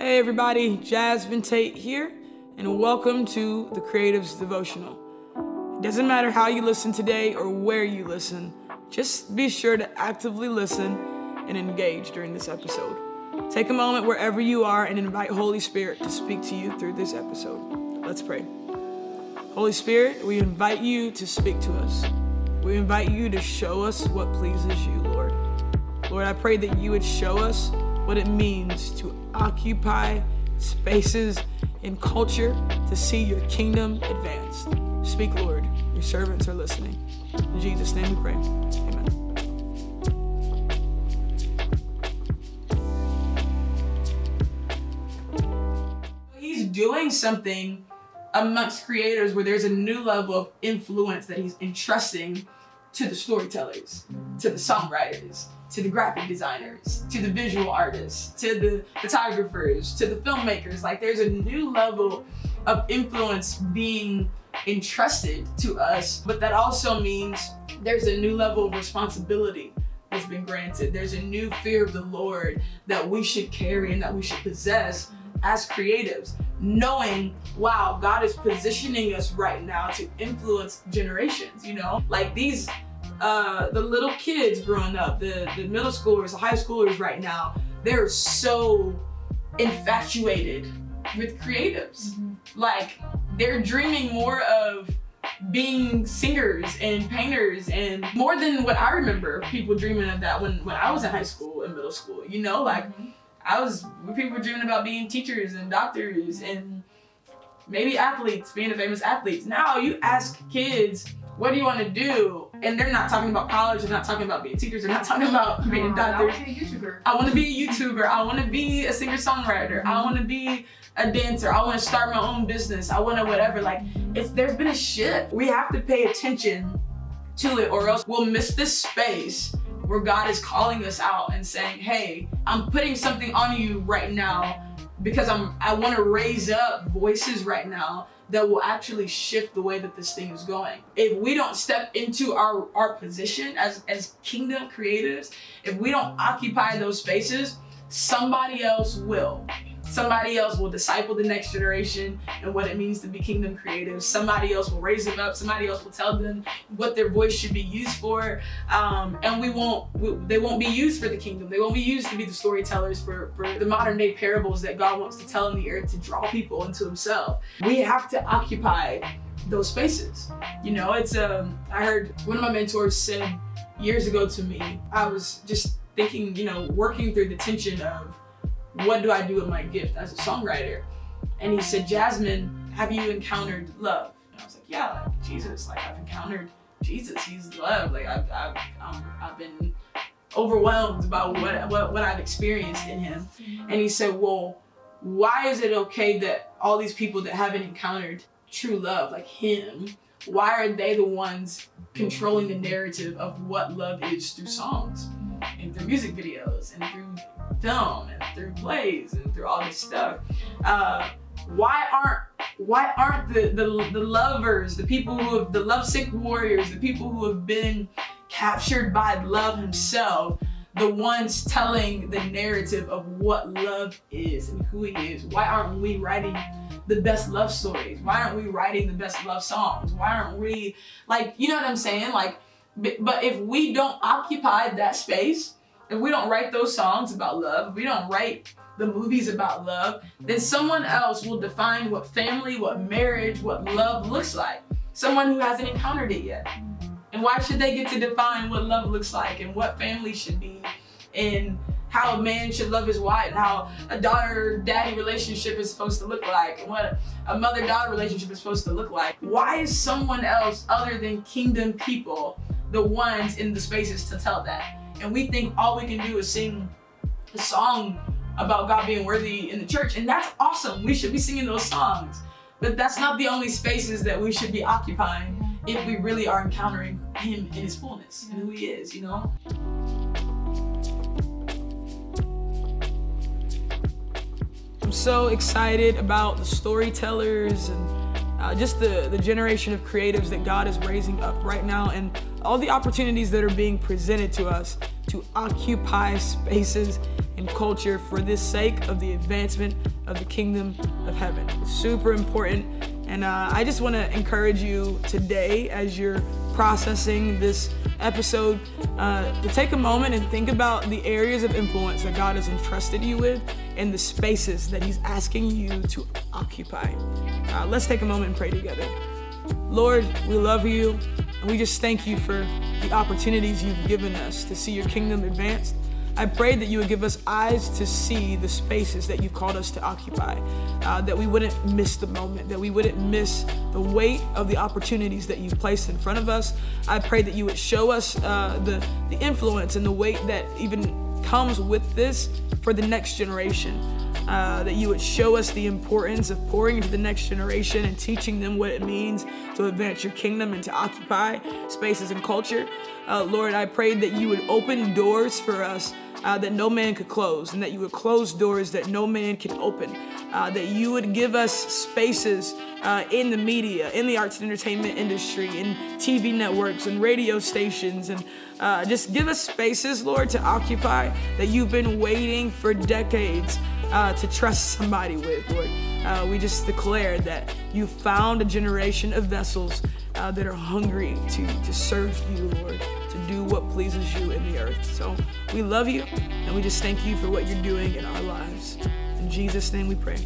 Hey everybody, Jasmine Tate here, and welcome to the Creatives Devotional. It doesn't matter how you listen today or where you listen, just be sure to actively listen and engage during this episode. Take a moment wherever you are and invite Holy Spirit to speak to you through this episode. Let's pray. Holy Spirit, we invite you to speak to us. We invite you to show us what pleases you, Lord. Lord, I pray that you would show us what it means to occupy spaces in culture to see your kingdom advanced. Speak, Lord. Your servants are listening. In Jesus' name we pray. Amen. He's doing something amongst creators where there's a new level of influence that he's entrusting to the storytellers, to the songwriters, to the graphic designers, to the visual artists, to the photographers, to the filmmakers. Like there's a new level of influence being entrusted to us, but that also means there's a new level of responsibility that's been granted. There's a new fear of the Lord that we should carry and that we should possess as creatives, knowing, wow, God is positioning us right now to influence generations, you know? Like these uh, the little kids growing up, the, the middle schoolers, the high schoolers right now, they're so infatuated with creatives. Mm-hmm. Like they're dreaming more of being singers and painters and more than what I remember people dreaming of that when, when I was in high school and middle school, you know, like mm-hmm. I was people were dreaming about being teachers and doctors and maybe athletes, being a famous athlete. Now you ask kids what do you want to do? And they're not talking about college, they're not talking about being teachers, they're not talking about being doctors. I want to be a YouTuber. I want to be a YouTuber. I want to be a singer songwriter. Mm-hmm. I want to be a dancer. I want to start my own business. I want to whatever. Like it's there's been a shift. We have to pay attention to it, or else we'll miss this space where God is calling us out and saying, "Hey, I'm putting something on you right now." Because I'm, I want to raise up voices right now that will actually shift the way that this thing is going. If we don't step into our, our position as, as kingdom creatives, if we don't occupy those spaces, somebody else will. Somebody else will disciple the next generation and what it means to be kingdom creative. Somebody else will raise them up. Somebody else will tell them what their voice should be used for. Um, and we won't, we, they won't be used for the kingdom. They won't be used to be the storytellers for, for the modern day parables that God wants to tell in the earth to draw people into himself. We have to occupy those spaces. You know, it's, um, I heard one of my mentors said years ago to me, I was just thinking, you know, working through the tension of, what do I do with my gift as a songwriter? And he said, Jasmine, have you encountered love? And I was like, yeah, like Jesus, like I've encountered Jesus. He's love. Like I've, I've, um, I've been overwhelmed by what, what, what I've experienced in him. And he said, well, why is it okay that all these people that haven't encountered true love, like him, why are they the ones controlling the narrative of what love is through songs and through music videos and through film and through plays and through all this stuff. Uh, why aren't why aren't the, the the lovers, the people who have the lovesick warriors, the people who have been captured by love himself, the ones telling the narrative of what love is and who he is? Why aren't we writing the best love stories? Why aren't we writing the best love songs? Why aren't we like you know what I'm saying? Like but if we don't occupy that space, if we don't write those songs about love, if we don't write the movies about love, then someone else will define what family, what marriage, what love looks like. Someone who hasn't encountered it yet. And why should they get to define what love looks like and what family should be and how a man should love his wife, and how a daughter-daddy relationship is supposed to look like, and what a mother-daughter relationship is supposed to look like. Why is someone else other than kingdom people the ones in the spaces to tell that? And we think all we can do is sing a song about God being worthy in the church, and that's awesome. We should be singing those songs. But that's not the only spaces that we should be occupying if we really are encountering Him in His fullness and who He is, you know? I'm so excited about the storytellers and uh, just the, the generation of creatives that God is raising up right now and all the opportunities that are being presented to us to occupy spaces and culture for this sake of the advancement of the kingdom of heaven. It's super important. And uh, I just want to encourage you today as you're processing this episode uh, to take a moment and think about the areas of influence that God has entrusted you with and the spaces that He's asking you to occupy. Uh, let's take a moment and pray together. Lord, we love you, and we just thank you for the opportunities you've given us to see your kingdom advanced. I pray that you would give us eyes to see the spaces that you've called us to occupy, uh, that we wouldn't miss the moment, that we wouldn't miss the weight of the opportunities that you've placed in front of us. I pray that you would show us uh, the, the influence and the weight that even comes with this for the next generation. Uh, that you would show us the importance of pouring into the next generation and teaching them what it means to advance your kingdom and to occupy spaces and culture. Uh, Lord, I prayed that you would open doors for us uh, that no man could close, and that you would close doors that no man can open. Uh, that you would give us spaces uh, in the media, in the arts and entertainment industry, in TV networks and radio stations, and uh, just give us spaces, Lord, to occupy that you've been waiting for decades uh, to trust somebody with, Lord. Uh, we just declare that you found a generation of vessels uh, that are hungry to, to serve you, Lord, to do what pleases you in the earth. So we love you and we just thank you for what you're doing in our lives. In Jesus' name we pray.